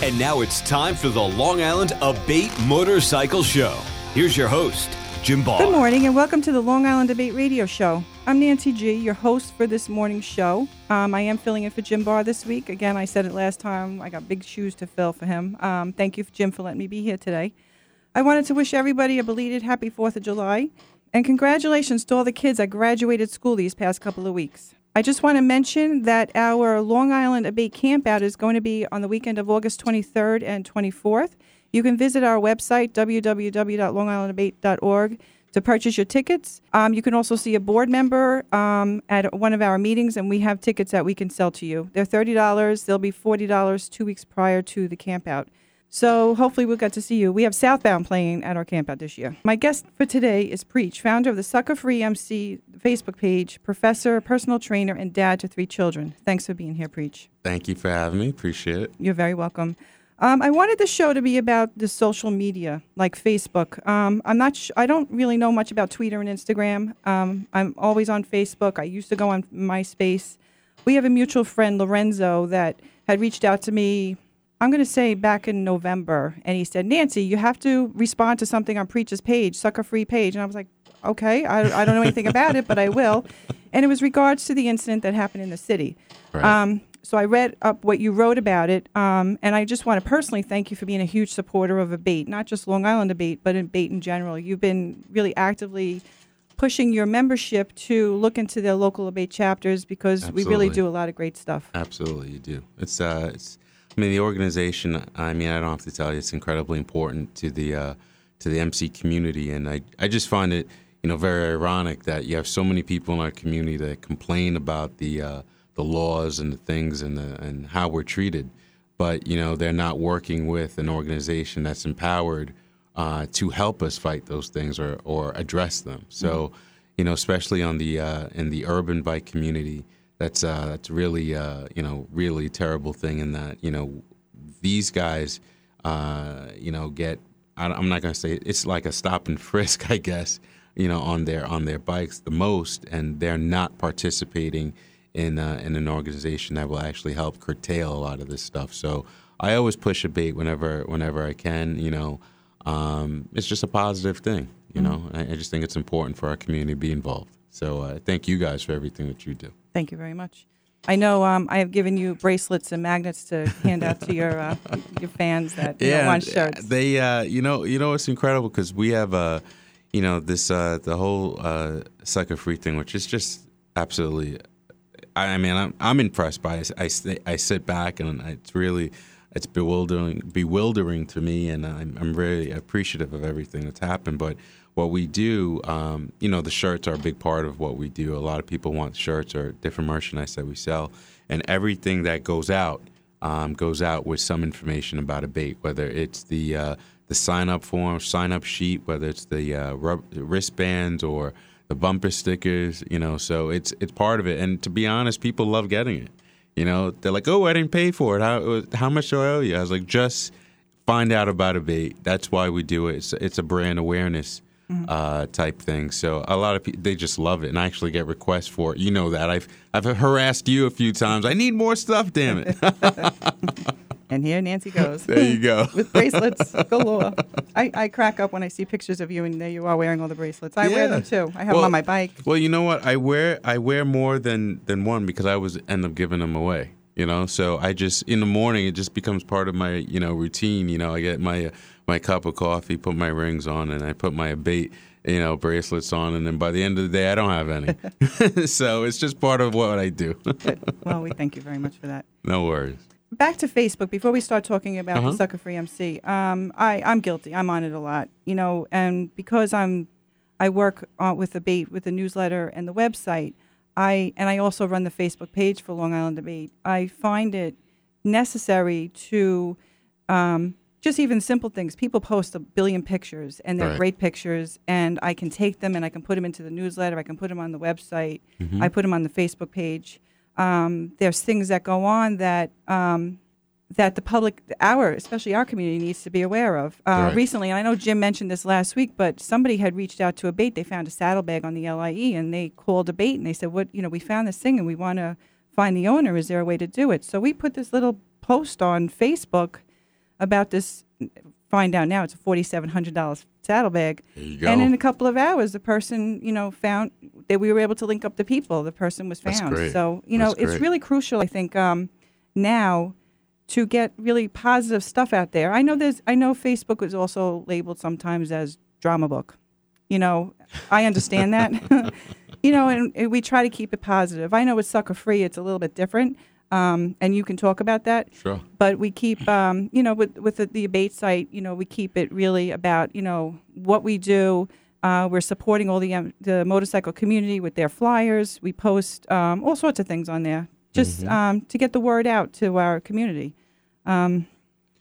And now it's time for the Long Island Abate Motorcycle Show. Here's your host, Jim Barr. Good morning and welcome to the Long Island Abate Radio Show. I'm Nancy G, your host for this morning's show. Um, I am filling in for Jim Barr this week. Again, I said it last time. I got big shoes to fill for him. Um, thank you, Jim, for letting me be here today. I wanted to wish everybody a belated happy 4th of July and congratulations to all the kids that graduated school these past couple of weeks. I just want to mention that our Long Island Abate Campout is going to be on the weekend of August 23rd and 24th. You can visit our website, www.longislandabate.org, to purchase your tickets. Um, you can also see a board member um, at one of our meetings, and we have tickets that we can sell to you. They're $30. They'll be $40 two weeks prior to the campout. So hopefully we'll get to see you. We have Southbound playing at our campout this year. My guest for today is Preach, founder of the Sucker Free MC Facebook page, professor, personal trainer, and dad to three children. Thanks for being here, Preach. Thank you for having me. Appreciate it. You're very welcome. Um, I wanted the show to be about the social media, like Facebook. Um, I'm not. Sh- I don't really know much about Twitter and Instagram. Um, I'm always on Facebook. I used to go on MySpace. We have a mutual friend, Lorenzo, that had reached out to me. I'm going to say back in November, and he said, "Nancy, you have to respond to something on Preach's page, Sucker Free page." And I was like, "Okay, I, I don't know anything about it, but I will." And it was regards to the incident that happened in the city. Right. Um, so I read up what you wrote about it, um, and I just want to personally thank you for being a huge supporter of a Abate, not just Long Island Abate, but Abate in general. You've been really actively pushing your membership to look into their local Abate chapters because we really do a lot of great stuff. Absolutely, you do. It's uh, it's. I mean, the organization. I mean, I don't have to tell you, it's incredibly important to the uh, to the MC community, and I I just find it you know very ironic that you have so many people in our community that complain about the uh, the laws and the things and the and how we're treated, but you know they're not working with an organization that's empowered uh, to help us fight those things or or address them. So, you know, especially on the uh, in the urban bike community, that's uh, that's really uh, you know really terrible thing in that you know these guys uh, you know get I, I'm not gonna say it's like a stop and frisk I guess you know on their on their bikes the most and they're not participating in uh, in an organization that will actually help curtail a lot of this stuff. So I always push Abate whenever whenever I can. You know, um, it's just a positive thing. You know, I, I just think it's important for our community to be involved. So uh, thank you guys for everything that you do. Thank you very much. I know um, I have given you bracelets and magnets to hand out to your uh, your fans that you know, want shirts. They, uh, you know, you know, it's incredible because we have, uh, you know, this uh, the whole uh, sucker free thing, which is just absolutely. I, I mean, I'm I'm impressed by it. I I sit back and it's really it's bewildering bewildering to me, and I'm I'm really appreciative of everything that's happened. But what we do, um, you know, the shirts are a big part of what we do. A lot of people want shirts or different merchandise that we sell, and everything that goes out um, goes out with some information about Abate, whether it's the uh, the sign up form, sign up sheet, whether it's the uh, rub- wristbands or the bumper stickers, you know. So it's it's part of it, and to be honest, people love getting it. You know, they're like, "Oh, I didn't pay for it. How how much do I owe you?" I was like, "Just find out about Abate. That's why we do it. It's it's a brand awareness." Uh, type thing. So a lot of people they just love it, and I actually get requests for it. You know that I've I've harassed you a few times. I need more stuff. Damn it! And here Nancy goes. there you go. with bracelets galore. I, I crack up when I see pictures of you and there you are wearing all the bracelets. I wear them too. I have them on my bike. Well, you know what? I wear I wear more than than one because I always end up giving them away. You know, so I just in the morning it just becomes part of my you know routine. You know, I get my my cup of coffee, put my rings on, and I put my bait you know bracelets on, and then by the end of the day I don't have any. so it's just part of what I do. Well, we thank you very much for that. no worries. Back to Facebook before we start talking about Uh-huh. the Sucker Free MC. Um, I I'm guilty. I'm on it a lot. You know, and because I'm I work uh, with the bait with the newsletter and the website. I and I also run the Facebook page for Long Island Abate. I find it necessary to um, just even simple things. People post a billion pictures, and they're Right. great pictures, and I can take them and I can put them into the newsletter. I can put them on the website. I put them on the Facebook page. Um, there's things that go on that um, that the public, our especially our community, needs to be aware of. Uh, Right. Recently, and I know Jim mentioned this last week, but somebody had reached out to Abate. They found a saddlebag on the LIE, and they called Abate and they said, "What you know? We found this thing, and we want to find the owner. Is there a way to do it?" So we put this little post on Facebook about this. Find out now it's a forty-seven hundred dollars saddlebag, There you go. and in a couple of hours, the person you know found that we were able to link up the people. The person was found. So you know, it's really crucial. I think um, now to get really positive stuff out there. I know there's. I know Facebook is also labeled sometimes as drama book. You know, I understand that. you know, and, and we try to keep it positive. I know with sucker free, it's a little bit different, um, and you can talk about that. Sure. But we keep, um, you know, with with the, the abate site, you know, we keep it really about, you know, what we do. Uh, we're supporting all the um, the motorcycle community with their flyers. We post um, all sorts of things on there, just um, to get the word out to our community. Um,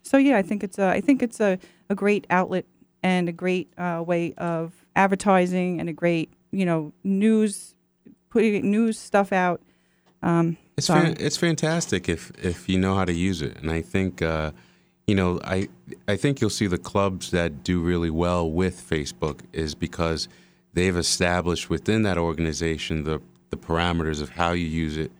so yeah, I think it's a I think it's a, a great outlet and a great uh, way of advertising and a great you know news putting news stuff out. Um, It's so- fan- it's fantastic if if you know how to use it, and I think uh, you know I I think you'll see the clubs that do really well with Facebook is because they've established within that organization the the parameters of how you use it,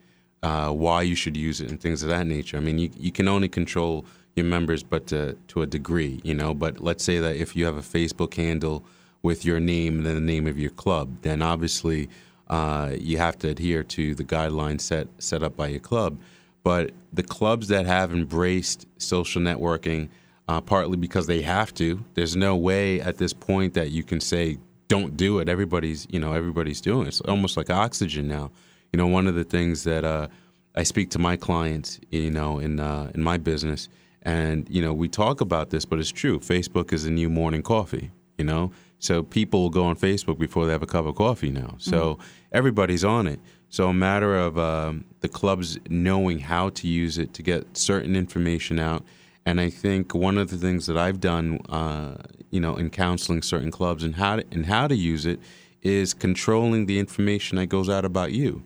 uh, why you should use it, and things of that nature. I mean, you you can only control your members, but to to a degree, you know. But let's say that if you have a Facebook handle with your name and then the name of your club, then obviously uh, you have to adhere to the guidelines set set up by your club. But the clubs that have embraced social networking, uh, partly because they have to, there's no way at this point that you can say don't do it. Everybody's you know everybody's doing it. It's almost like oxygen now. You know, one of the things that uh, I speak to my clients, you know, in uh, in my business, and you know, we talk about this, but it's true. Facebook is the new morning coffee. You know, so people will go on Facebook before they have a cup of coffee now. So everybody's on it. So a matter of um, the clubs knowing how to use it to get certain information out. And I think one of the things that I've done, uh, you know, in counseling certain clubs and how to, and how to use it is controlling the information that goes out about you.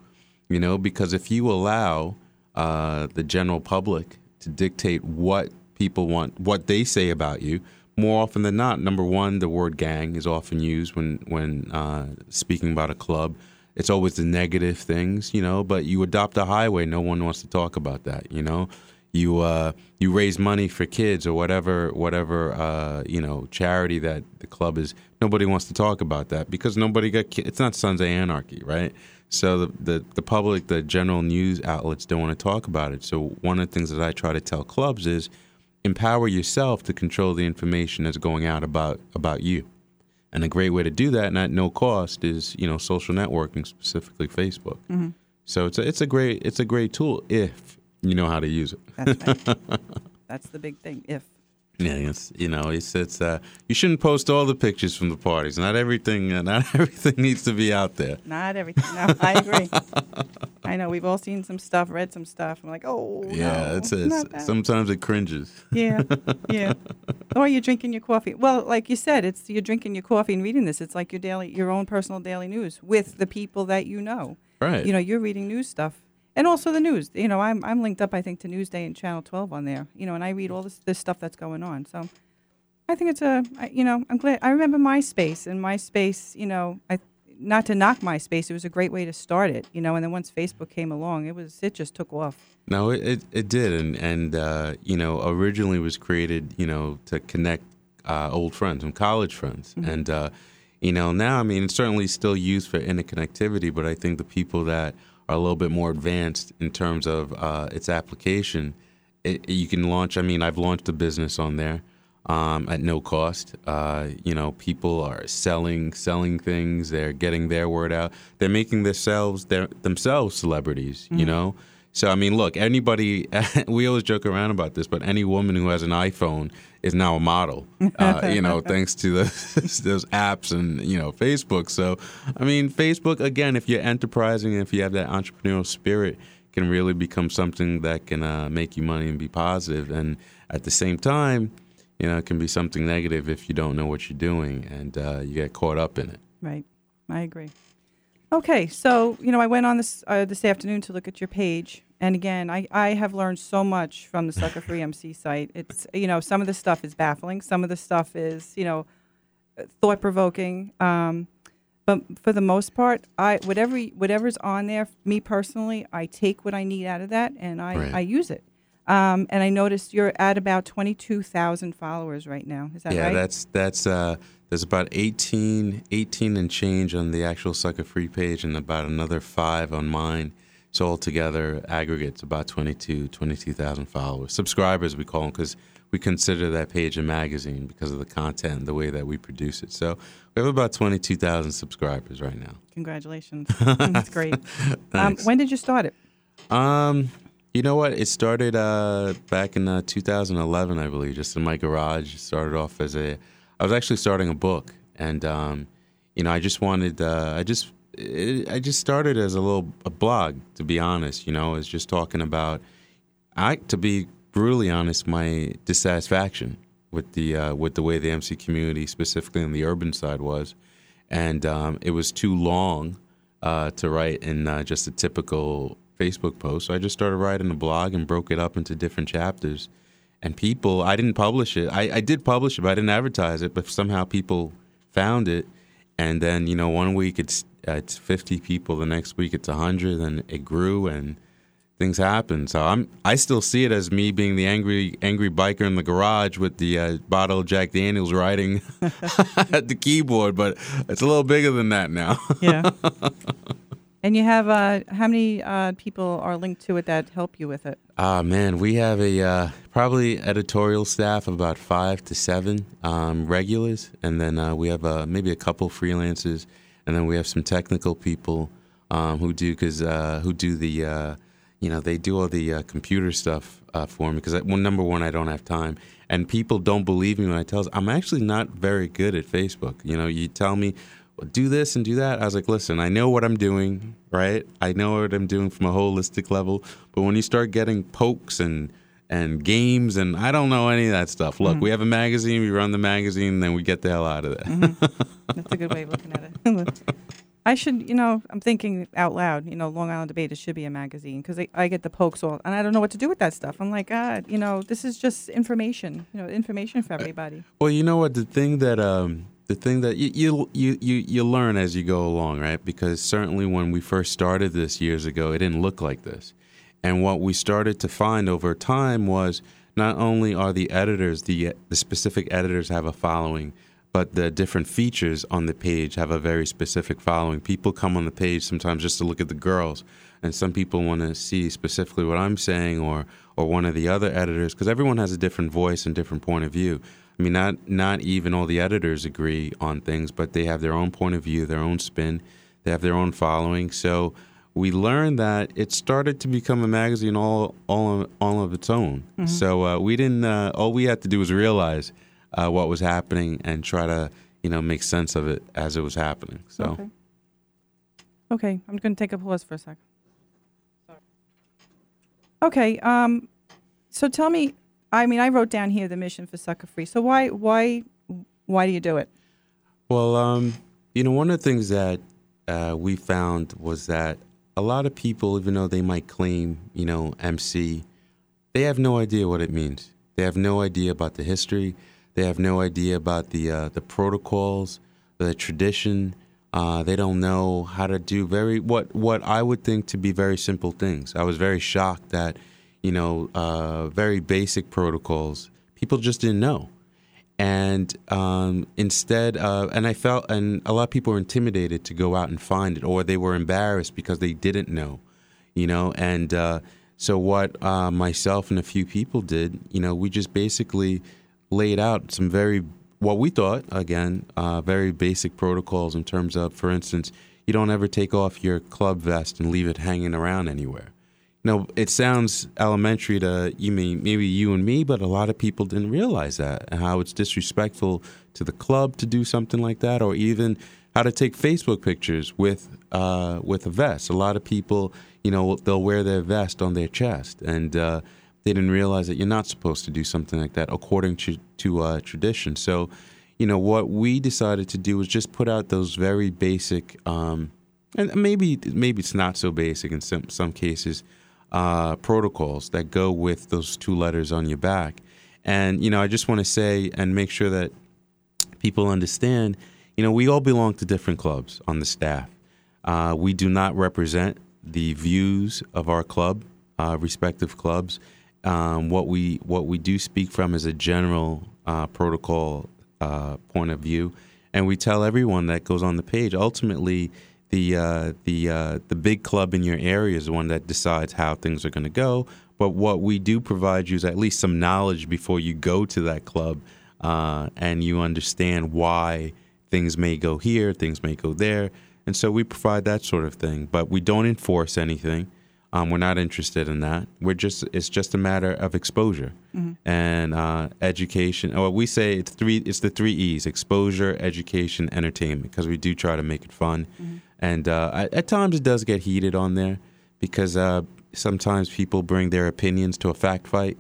You know, because if you allow uh, the general public to dictate what people want, what they say about you, more often than not, number one, the word gang is often used when when uh, speaking about a club. It's always the negative things, you know. But you adopt a highway, no one wants to talk about that, you know. You uh, you raise money for kids or whatever whatever uh, you know charity that the club is. Nobody wants to talk about that because nobody got. ki- It's not Sons of Anarchy, right? So the, the the public, the general news outlets don't want to talk about it. So one of the things that I try to tell clubs is empower yourself to control the information that's going out about about you. And a great way to do that, and at no cost, is you know social networking, specifically Facebook. Mm-hmm. So it's a, it's a great it's a great tool if you know how to use it. That's right. That's the big thing. If Yeah, it's you know it's it's uh, you shouldn't post all the pictures from the parties. Not everything uh, not everything needs to be out there. not everything. No, I agree. I know we've all seen some stuff, read some stuff. I'm like, oh, Yeah, no, it's sometimes it cringes. Yeah, yeah. or you're drinking your coffee. Well, like you said, it's you're drinking your coffee and reading this. It's like your daily, your own personal daily news with the people that you know. Right. You know, you're reading news stuff, and also the news. You know, I'm I'm linked up, I think, to Newsday and Channel 12 on there. You know, and I read all this this stuff that's going on. So, I think it's a, I- you know, I'm glad. I remember MySpace, and MySpace, you know, I not to knock MySpace, it was a great way to start it. You know, and then once Facebook came along, it was it just took off. No, it, it, it did, and and uh, you know originally was created you know to connect uh, old friends and college friends, and uh, you know now I mean it's certainly still used for interconnectivity, but I think the people that are a little bit more advanced in terms of uh, its application, it, you can launch. I mean I've launched a business on there. Um, at no cost, uh, you know, people are selling selling things. They're getting their word out. They're making themselves their themselves celebrities. You know, so I mean, look, anybody. we always joke around about this, but any woman who has an iPhone is now a model. Uh, you know, thanks to those, those apps and you know Facebook. So I mean, Facebook again, if you're enterprising, and if you have that entrepreneurial spirit, can really become something that can uh, make you money and be positive. And at the same time, you know, it can be something negative if you don't know what you're doing and uh, you get caught up in it. Right. I agree. Okay, so you know, I went on this uh, this afternoon to look at your page, and again, I, I have learned so much from the Sucker Free MC site. It's you know, some of the stuff is baffling, some of the stuff is you know, thought provoking. Um, but for the most part, I whatever whatever's on there, me personally, I take what I need out of that and I, Right. I use it. Um, and I noticed you're at about 22,000 followers right now. Is that yeah, right? that's that's uh, there's about 18, 18 and change on the actual Sucker Free page, and about another five on mine. So altogether, aggregates about 22, 22,000 followers, subscribers we call them, because we consider that page a magazine because of the content and the way that we produce it. So we have about 22,000 subscribers right now. Congratulations. That's great. Um, when did you start it? Um, you know what? It started uh, back in uh, 2011, I believe, just in my garage. It started off as a, I was actually starting a book, and um, you know, I just wanted, uh, I just, it, I just started as a little a blog, to be honest. You know, it's just talking about, I to be brutally honest, my dissatisfaction with the uh, with the way the MC community, specifically on the urban side, was, and um, it was too long uh, to write in uh, just a typical Facebook post. So I just started writing a blog and broke it up into different chapters. And people, I didn't publish it. I, I did publish it, but I didn't advertise it. But somehow people found it, and then you know, one week it's uh, it's 50 people, the next week it's 100, and it grew and things happen. So I'm I still see it as me being the angry angry biker in the garage with the uh, bottle of Jack Daniels writing at the keyboard, but it's a little bigger than that now. Yeah. and you have uh, how many uh, people are linked to it that help you with it? Ah man, we have a uh, probably editorial staff of about five to seven um, regulars, and then uh, we have uh, maybe a couple freelancers, and then we have some technical people um, who do because uh, who do the uh, you know they do all the uh, computer stuff uh, for me because well, number one I don't have time, and people don't believe me when I tell them I'm actually not very good at Facebook. You know, you tell me do this and do that. I was like, listen, I know what I'm doing, right? I know what I'm doing from a holistic level. But when you start getting pokes and and games and I don't know any of that stuff. Look, we have a magazine, we run the magazine, then we get the hell out of there. That's a good way of looking at it. I should, you know, I'm thinking out loud. You know, Long Island Debaters should be a magazine because I, I get the pokes all, and I don't know what to do with that stuff. I'm like, ah, you know, this is just information. You know, information for everybody. Well, you know what? The thing that um, the thing that you, you you you learn as you go along, right? Because certainly when we first started this years ago, it didn't look like this. And what we started to find over time was not only are the editors the the specific editors have a following, but the different features on the page have a very specific following. People come on the page sometimes just to look at the girls, and some people want to see specifically what I'm saying or or one of the other editors because everyone has a different voice and different point of view. I mean, not not even all the editors agree on things, but they have their own point of view, their own spin, they have their own following. So we learned that it started to become a magazine all all all of its own. So uh, we didn't. Uh, all we had to do was realize uh, what was happening and try to you know make sense of it as it was happening. So. Okay. Okay, I'm going to take a pause for a second. Okay. Um. So tell me. I mean, I wrote down here the mission for Sucker Free. So why why why do you do it? Well, um, you know, one of the things that uh, we found was that a lot of people, even though they might claim, you know, MC, they have no idea what it means. They have no idea about the history. They have no idea about the uh, the protocols, the tradition. Uh, they don't know how to do very what what I would think to be very simple things. I was very shocked that, you know, uh, very basic protocols people just didn't know and um, instead, uh, and I felt, and a lot of people were intimidated to go out and find it, or they were embarrassed because they didn't know, you know. And uh, so, what uh, myself and a few people did, you know, we just basically laid out some very, what we thought, again, uh, very basic protocols in terms of, for instance, you don't ever take off your club vest and leave it hanging around anywhere. No, it sounds elementary to you mean maybe you and me, but a lot of people didn't realize that and how it's disrespectful to the club to do something like that, or even how to take Facebook pictures with uh, with a vest. A lot of people, you know, they'll wear their vest on their chest, and uh, they didn't realize that you're not supposed to do something like that according to to uh, tradition. So, you know, what we decided to do was just put out those very basic, um, and maybe maybe it's not so basic in some some cases uh, protocols that go with those two letters on your back. And, you know, I just want to say and make sure that people understand, you know, we all belong to different clubs on the staff. Uh, we do not represent the views of our club, uh, respective clubs. um, what we what we do speak from is a general uh, protocol uh, point of view, and we tell everyone that goes on the page. Ultimately, the uh, the uh, the big club in your area is the one that decides how things are going to go. But what we do provide you is at least some knowledge before you go to that club, uh, and you understand why things may go here, things may go there, and so we provide that sort of thing. But we don't enforce anything. Um, we're not interested in that. We're just it's just a matter of exposure mm-hmm. and uh, education. Or we say it's three. It's the three E's: exposure, education, entertainment. Because we do try to make it fun, mm-hmm. and uh, at times it does get heated on there because uh, sometimes people bring their opinions to a fact fight,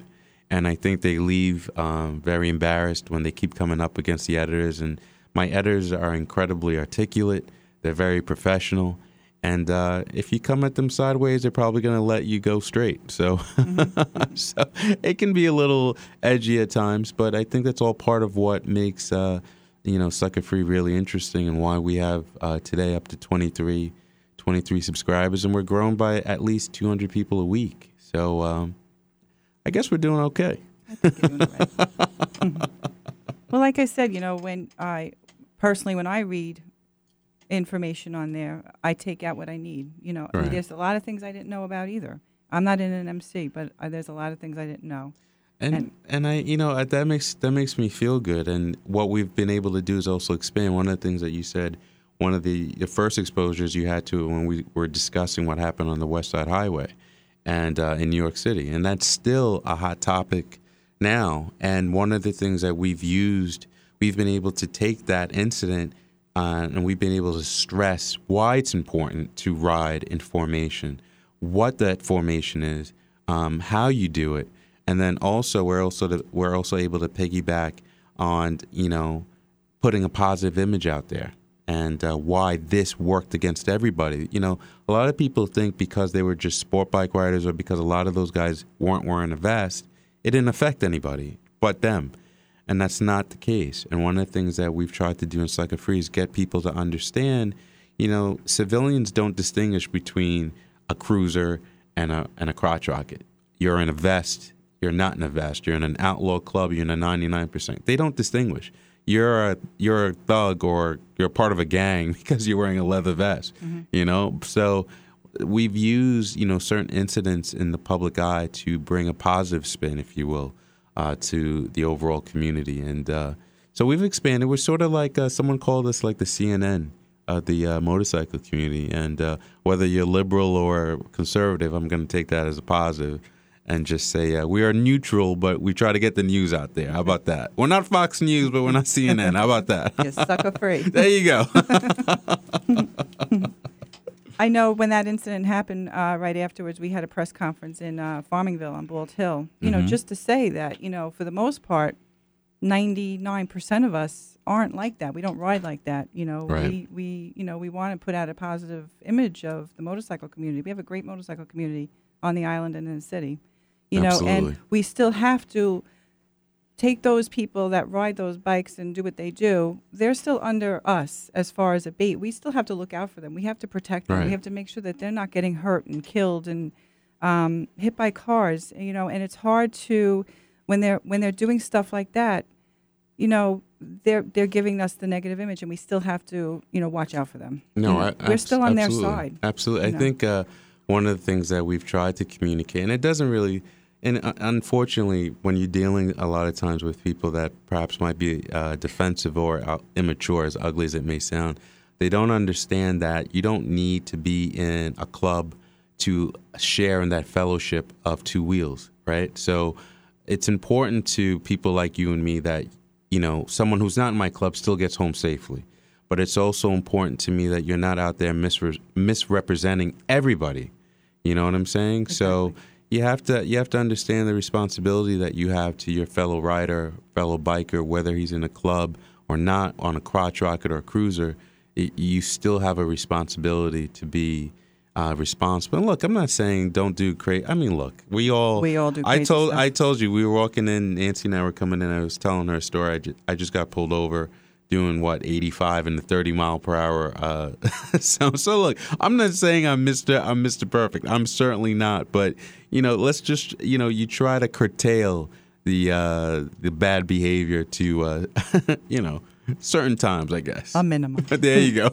and I think they leave um, very embarrassed when they keep coming up against the editors. And my editors are incredibly articulate. They're very professional and uh, if you come at them sideways, they're probably going to let you go straight. So, mm-hmm. so it can be a little edgy at times, but I think that's all part of what makes uh, you know Sucker Free really interesting and why we have uh, today up to 23, 23 subscribers, and we're growing by at least 200 people a week. So um, I guess we're doing okay. Doing right. well, like I said, you know, when I personally when I read information on there. I take out what I need. You know, right. there's a lot of things I didn't know about either. I'm not in an MC, but uh, there's a lot of things I didn't know. And, and, and I you know uh, that makes that makes me feel good. And what we've been able to do is also expand. One of the things that you said, one of the the first exposures you had to when we were discussing what happened on the West Side Highway, and uh, in New York City, and that's still a hot topic now. And one of the things that we've used, we've been able to take that incident uh, and we've been able to stress why it's important to ride in formation, what that formation is, um, how you do it, and then also we're also to, we're also able to piggyback on you know putting a positive image out there and uh, why this worked against everybody. You know, a lot of people think because they were just sport bike riders or because a lot of those guys weren't wearing a vest, it didn't affect anybody but them. And that's not the case. And one of the things that we've tried to do in Sucker Free is get people to understand, you know, civilians don't distinguish between a cruiser and a and a crotch rocket. You're in a vest, you're not in a vest. You're in an outlaw club, you're in a 99%. They don't distinguish. You're a you're a thug or you're part of a gang because you're wearing a leather vest. Mm-hmm. You know, so we've used you know certain incidents in the public eye to bring a positive spin, if you will, uh, to the overall community. And uh, so we've expanded. We're sort of like uh, someone called us like the CNN of the uh, motorcycle community. And uh, whether you're liberal or conservative, I'm going to take that as a positive and just say uh, we are neutral, but we try to get the news out there. How about that? We're not Fox News, but we're not CNN. How about that? Yes, sucker free. there you go. I know when that incident happened, uh, right afterwards, we had a press conference in uh, Farmingville on Bald Hill. You know, just to say that, you know, for the most part, 99% of us aren't like that. We don't ride like that. You know, right. we, we, you know, we want to put out a positive image of the motorcycle community. We have a great motorcycle community on the island and in the city. You Absolutely. know, and we still have to take those people that ride those bikes and do what they do, they're still under us as far as Abate. We still have to look out for them. We have to protect them. Right. We have to make sure that they're not getting hurt and killed and um, hit by cars. You know, and it's hard to when they're when they're doing stuff like that. You know, they're they're giving us the negative image, and we still have to you know watch out for them. No, you know, I, we're still on absolutely. their side. Absolutely, I know? think uh, one of the things that we've tried to communicate, and it doesn't really and uh, unfortunately, when you're dealing a lot of times with people that perhaps might be uh, defensive or uh, immature, as ugly as it may sound, they don't understand that you don't need to be in a club to share in that fellowship of two wheels, right? So it's important to people like you and me that, you know, someone who's not in my club still gets home safely. But it's also important to me that you're not out there misre- misrepresenting everybody. You know what I'm saying? Exactly. So you have to you have to understand the responsibility that you have to your fellow rider, fellow biker, whether he's in a club or not, on a crotch rocket or a cruiser. It, you still have a responsibility to be uh, responsible. And look, I'm not saying don't do crazy. I mean, look, we all we all do. I told stuff. I told you we were walking in. Nancy and I were coming in. I was telling her a story. I just, I just got pulled over doing what 85 and the 30 mile per hour uh, so so look i'm not saying i'm mr i'm mr perfect. I'm certainly not but you know let's just you know you try to curtail the uh the bad behavior to uh you know certain times i guess. A minimum. But there you go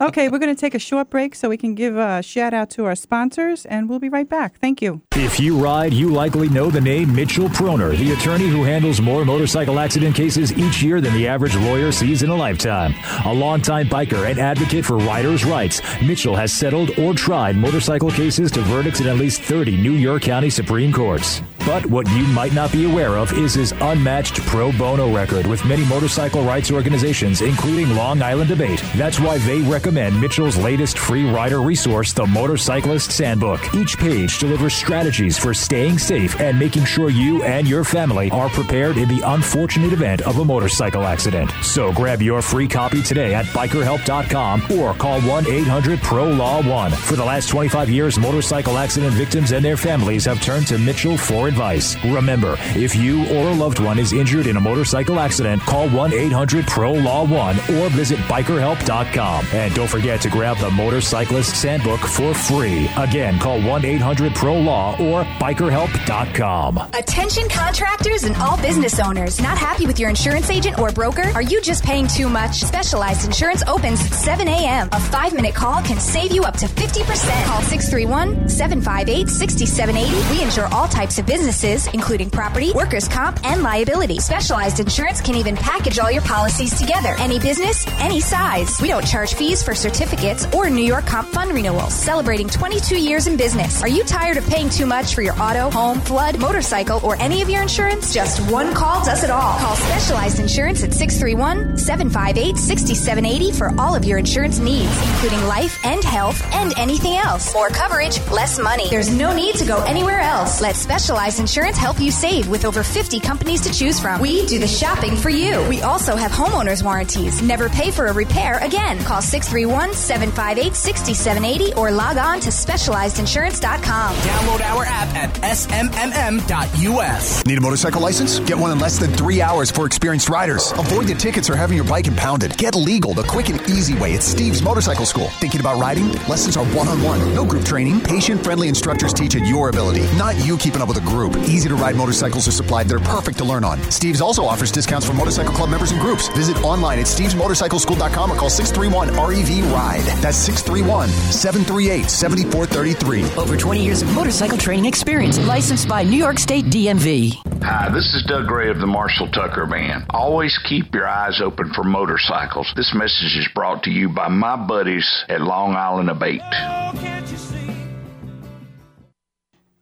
Okay, we're going to take a short break so we can give a shout out to our sponsors, and we'll be right back. Thank you. If you ride, you likely know the name Mitchell Proner, the attorney who handles more motorcycle accident cases each year than the average lawyer sees in a lifetime. A longtime biker and advocate for riders' rights, Mitchell has settled or tried motorcycle cases to verdicts in at least 30 New York County Supreme Courts. But what you might not be aware of is his unmatched pro bono record with many motorcycle rights organizations, including Long Island Abate. That's why they recommend Mitchell's latest free rider resource, the Motorcyclist's Handbook. Each page delivers strategies for staying safe and making sure you and your family are prepared in the unfortunate event of a motorcycle accident. So grab your free copy today at bikerhelp.com or call 1 800 PRO LAW 1. For the last 25 years, motorcycle accident victims and their families have turned to Mitchell for advice. Remember, if you or a loved one is injured in a motorcycle accident, call 1 800 PRO LAW 1 or visit bikerhelp.com. And don't forget to grab the Motorcyclist's Handbook for free. Again, call 1 800 PRO LAW or bikerhelp.com. Attention contractors and all business owners. Not happy with your insurance agent or broker? Are you just paying too much? Specialized Insurance opens at 7 a.m. A five minute call can save you up to 50%. Call 631 758 6780. We insure all types of businesses, including property, workers' comp, and liability. Specialized Insurance can even package all your policies together. Any business, any size. We don't charge fees for certificates or New York Comp Fund renewals. Celebrating 22 years in business. Are you tired of paying too much for your auto, home, flood, motorcycle, or any of your insurance? Just one call does it all. Call Specialized Insurance at 631 758 6780 for all of your insurance needs, including life and health and anything else. More coverage, less money. There's no need to go anywhere else. Let Specialized Insurance help you save with over 50 companies to choose from. We do the shopping for you. We also have homeowners warranties. Never pay for a repair again. Call 631 758 6780 or log on to specializedinsurance.com. Download our app at smmm.us. Need a motorcycle license? Get one in less than three hours for experienced riders. Avoid the tickets or having your bike impounded. Get legal the quick and easy way at Steve's Motorcycle School. Thinking about riding? Lessons are one on one. No group training. Patient friendly instructors teach at your ability, not you keeping up with a group. Easy to ride motorcycles are supplied that are perfect to learn on. Steve's also offers discounts for motorcycle club members and groups. Visit online at stevesmotorcycleschool.com or call 631 REV RIDE. That's 631 738 7433. Over 20 years of motorcycle training experience, licensed by New York State DMV. Hi, this is Doug Gray of the Marshall Tucker Band. Always keep your eyes open for motorcycles. This message is brought to you by my buddies at Long Island Abate.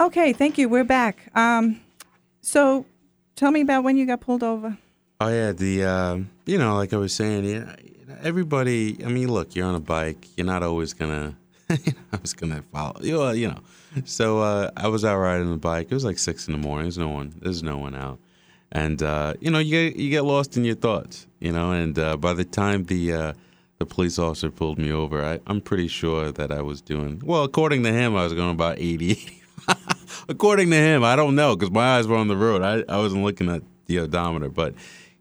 Okay, thank you. We're back. Um, so tell me about when you got pulled over. Oh yeah, the uh, you know, like I was saying, yeah, everybody. I mean, look, you're on a bike. You're not always gonna. I was gonna follow you. Know, you know, so uh, I was out riding the bike. It was like six in the morning. There's no one. There's no one out, and uh, you know, you get you get lost in your thoughts. You know, and uh, by the time the uh, the police officer pulled me over, I, I'm pretty sure that I was doing well. According to him, I was going about 80. according to him, I don't know because my eyes were on the road. I, I wasn't looking at the odometer, but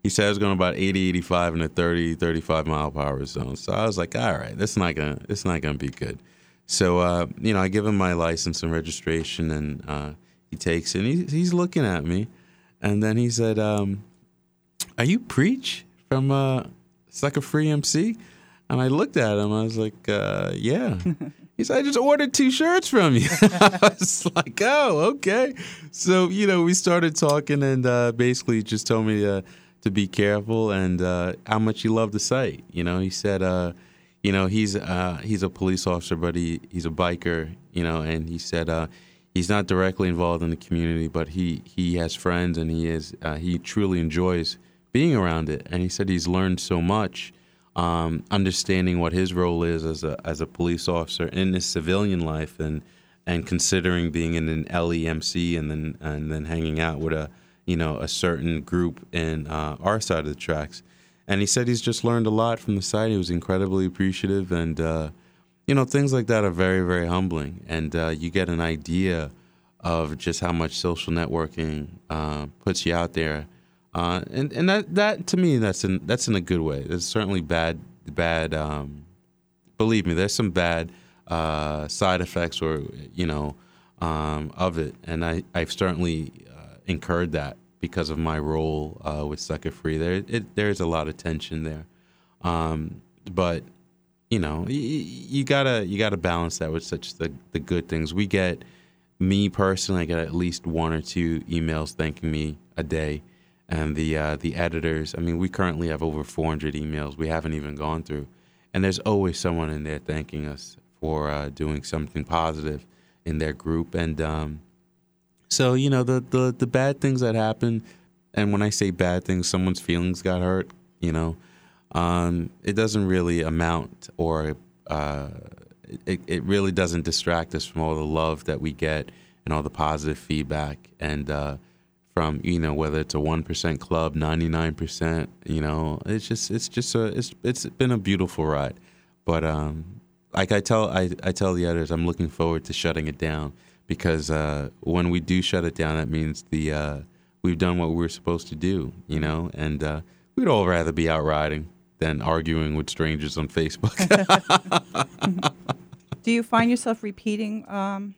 he said I was going about 80, 85 in a 30, 35 mile per hour zone. So I was like, all right, that's not gonna, it's not gonna be good. So uh, you know, I give him my license and registration, and uh, he takes it. And he, he's looking at me, and then he said, um, "Are you preach from uh, Sucker Free MC?" And I looked at him. I was like, uh, "Yeah." He said, I just ordered two shirts from you. I was like, oh, okay. So, you know, we started talking and uh, basically just told me uh, to be careful and uh, how much he loved the site. You know, he said, uh, you know, he's uh, he's a police officer, but he, he's a biker, you know, and he said uh, he's not directly involved in the community, but he, he has friends and he is he truly enjoys being around it. And he said he's learned so much um, understanding what his role is as a as a police officer in his civilian life, and and considering being in an LEMC and then and then hanging out with a you know a certain group in uh, our side of the tracks. And he said he's just learned a lot from the site. He was incredibly appreciative, and uh, you know things like that are very very humbling, and uh, you get an idea of just how much social networking uh, puts you out there uh, and and that that to me that's in that's in a good way. There's certainly bad bad. Um, believe me, there's some bad uh, side effects or you know um, of it, and I I've certainly incurred that because of my role uh, with Sucker Free. There it, there's a lot of tension there, um, but you know you gotta you gotta balance that with such the the good things we get. Me personally, I get at least one or two emails thanking me a day and the uh, the editors. I mean, we currently have over 400 emails we haven't even gone through, and there's always someone in there thanking us for uh, doing something positive in their group. And um, so, you know, the, the the bad things that happen, and when I say bad things, someone's feelings got hurt. You know, um, it doesn't really amount or uh, it, it really doesn't distract us from all the love that we get and all the positive feedback and uh, from you know whether it's a one percent club, ninety nine percent. You know, it's just it's just a it's it's been a beautiful ride. But um, like I tell I, I tell the others, I'm looking forward to shutting it down because uh, when we do shut it down, that means the uh, we've done what we were supposed to do. You know, and uh, we'd all rather be out riding than arguing with strangers on Facebook. Do you find yourself repeating um,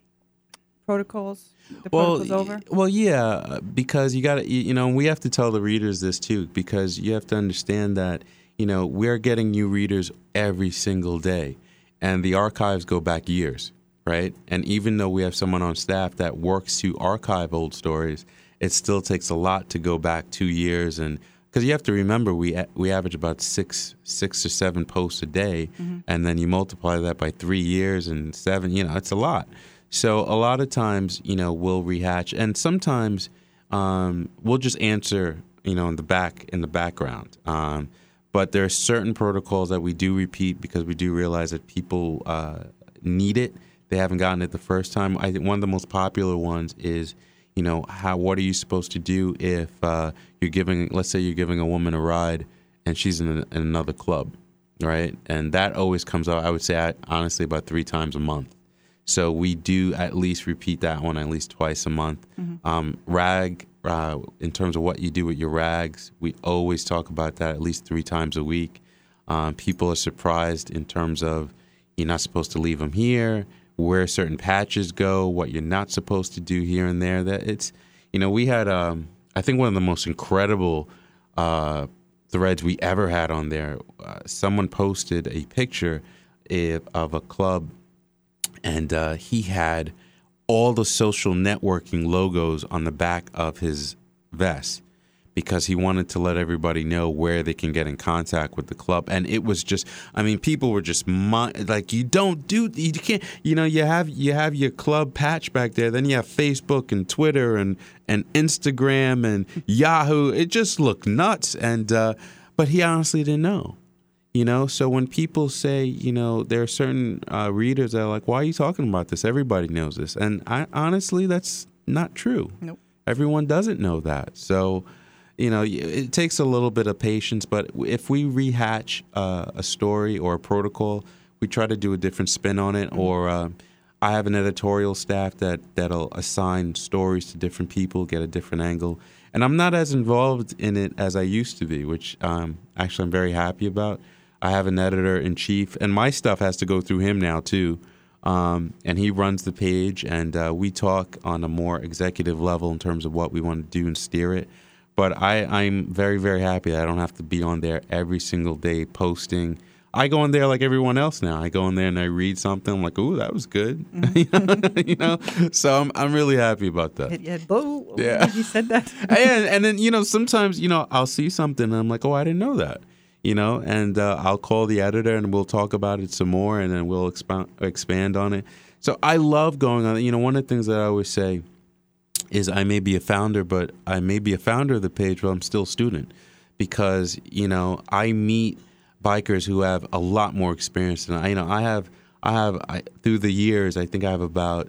protocols? The well, protocol's over. well, yeah, because you got to, you know, we have to tell the readers this too, because you have to understand that, you know, we're getting new readers every single day, and the archives go back years, right? And even though we have someone on staff that works to archive old stories, it still takes a lot to go back two years, and because you have to remember, we we average about six six or seven posts a day, and then you multiply that by three years and seven, you know, it's a lot. So a lot of times, you know, we'll rehatch, and sometimes um, we'll just answer, you know, in the back in the background. Um, but there are certain protocols that we do repeat because we do realize that people uh, need it. They haven't gotten it the first time. I think one of the most popular ones is, you know, how what are you supposed to do if uh, you're giving, let's say, you're giving a woman a ride and she's in, in another club, right? And that always comes out. I would say, I, honestly, about three times a month. So we do at least repeat that one at least twice a month. Um, rag, uh, in terms of what you do with your rags, we always talk about that at least three times a week. Um, people are surprised in terms of you're not supposed to leave them here, where certain patches go, what you're not supposed to do here and there. That it's, you know, we had, um, I think, one of the most incredible uh, threads we ever had on there. Uh, someone posted a picture if, of a club and uh, he had all the social networking logos on the back of his vest because he wanted to let everybody know where they can get in contact with the club and it was just i mean people were just like you don't do you can't you know you have you have your club patch back there then you have facebook and twitter and and instagram and yahoo it just looked nuts and uh, but he honestly didn't know you know, so when people say, you know, there are certain uh, readers that are like, "Why are you talking about this? Everybody knows this," and I honestly, that's not true. Nope. Everyone doesn't know that. So, you know, it takes a little bit of patience. But if we rehatch uh, a story or a protocol, we try to do a different spin on it. Or uh, I have an editorial staff that that'll assign stories to different people, get a different angle. And I'm not as involved in it as I used to be, which um, actually I'm very happy about. I have an editor in chief, and my stuff has to go through him now too. Um, and he runs the page, and uh, we talk on a more executive level in terms of what we want to do and steer it. But I, I'm very, very happy that I don't have to be on there every single day posting. I go in there like everyone else now. I go in there and I read something. I'm like, "Ooh, that was good," you know. So I'm, I'm really happy about that. Yeah. Yeah. You said that. and, and then you know sometimes you know I'll see something and I'm like, oh, I didn't know that, you know, and uh, I'll call the editor and we'll talk about it some more and then we'll expound, expand on it. So I love going on. You know, one of the things that I always say is I may be a founder, but I may be a founder of the page, but I'm still a student because you know I meet bikers who have a lot more experience than I. You know, I have. I have I, through the years. I think I have about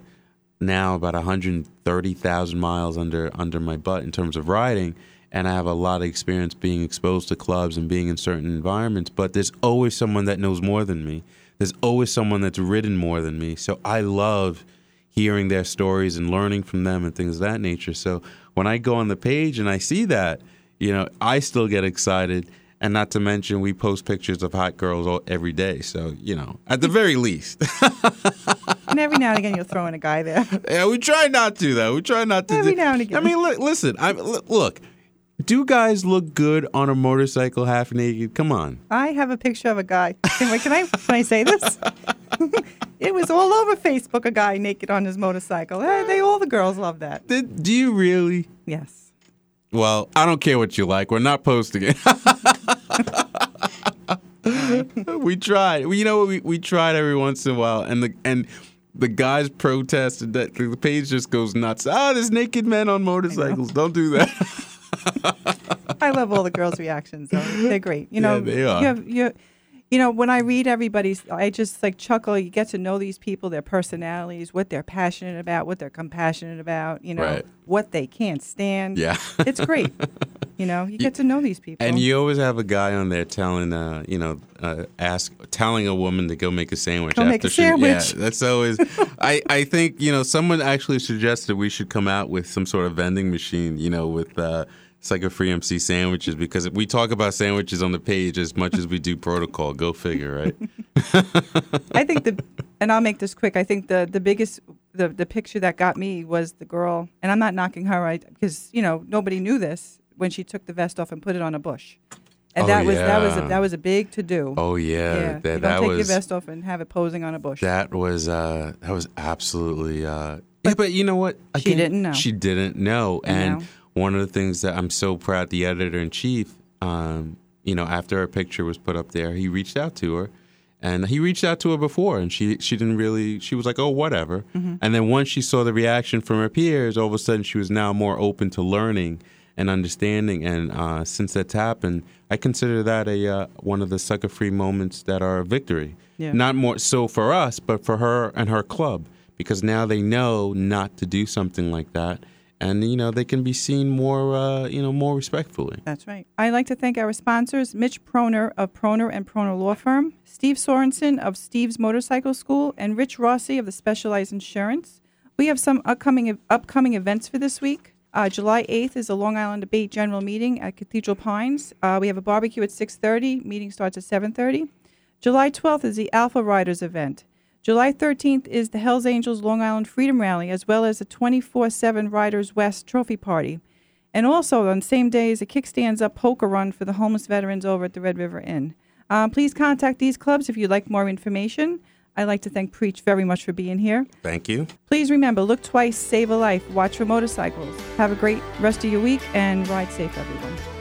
now about 130,000 miles under under my butt in terms of riding and I have a lot of experience being exposed to clubs and being in certain environments but there's always someone that knows more than me there's always someone that's ridden more than me so I love hearing their stories and learning from them and things of that nature so when I go on the page and I see that you know, I still get excited. And not to mention, we post pictures of hot girls all, every day. So, you know, at the very least. and every now and again, you'll throw in a guy there. yeah, we try not to, though. We try not to. Every do, now and again. I mean, li- listen, I, look, do guys look good on a motorcycle half naked? Come on. I have a picture of a guy. Can, wait, can I can I say this? it was all over Facebook. A guy naked on his motorcycle. Eh, they all the girls love that. Did, do you really? Yes. Well, I don't care what you like. We're not posting it. we tried. We, you know, what we we tried every once in a while, and the and the guys protested that the page just goes nuts. Ah, there's naked men on motorcycles. Don't do that. I love all the girls' reactions. Though. They're great. You know, Yeah, they are. You, have, you, you know, when I read everybody's, I just like chuckle. You get to know these people, their personalities, what they're passionate about, what they're compassionate about. You know, Right. what they can't stand. Yeah. it's great. You know, you get to know these people. And you always have a guy on there telling, uh, you know, uh, ask telling a woman to go make a sandwich. Go after make a she, sandwich. Yeah, that's always. I I think you know someone actually suggested we should come out with some sort of vending machine, you know, with. Uh, it's like a free MC sandwiches because we talk about sandwiches on the page as much as we do protocol. Go figure, right? I think the, and I'll make this quick. I think the the biggest the the picture that got me was the girl, and I'm not knocking her right because you know nobody knew this when she took the vest off and put it on a bush, and Oh, that was that was a, that was a big to do. Oh yeah, yeah. that you don't that take was your vest off and have it posing on a bush. that was uh that was absolutely uh yeah, but you know what? She didn't know. She didn't know, and know. One of the things that I'm so proud the editor in chief, um, you know, after her picture was put up there, he reached out to her. And he reached out to her before, and she she didn't really. She was like, "Oh, whatever." Mm-hmm. And then once she saw the reaction from her peers, all of a sudden she was now more open to learning and understanding. And uh, since that's happened, I consider that a uh, one of the sucker free moments that are a victory. Yeah. Not more so for us, but for her and her club, because now they know not to do something like that, and you know they can be seen more, uh, you know, more respectfully. That's right. I'd like to thank our sponsors, Mitch Proner of Proner and Proner Law Firm, Steve Sorensen of Steve's Motorcycle School, and Rich Rossi of the Specialized Insurance. We have some upcoming upcoming events for this week. Uh, July 8th is a Long Island Abate General Meeting at Cathedral Pines. Uh, we have a barbecue at 6:30. Meeting starts at 7:30. July 12th is the Alpha Riders event. July 13th is the Hells Angels Long Island Freedom Rally, as well as the 24 7 Riders West Trophy Party. And also on the same day is a Kickstands Up Poker Run for the homeless veterans over at the Red River Inn. Uh, please contact these clubs if you'd like more information. I'd like to thank Preach very much for being here. Thank you. Please remember look twice, save a life, watch for motorcycles. Have a great rest of your week and ride safe, everyone.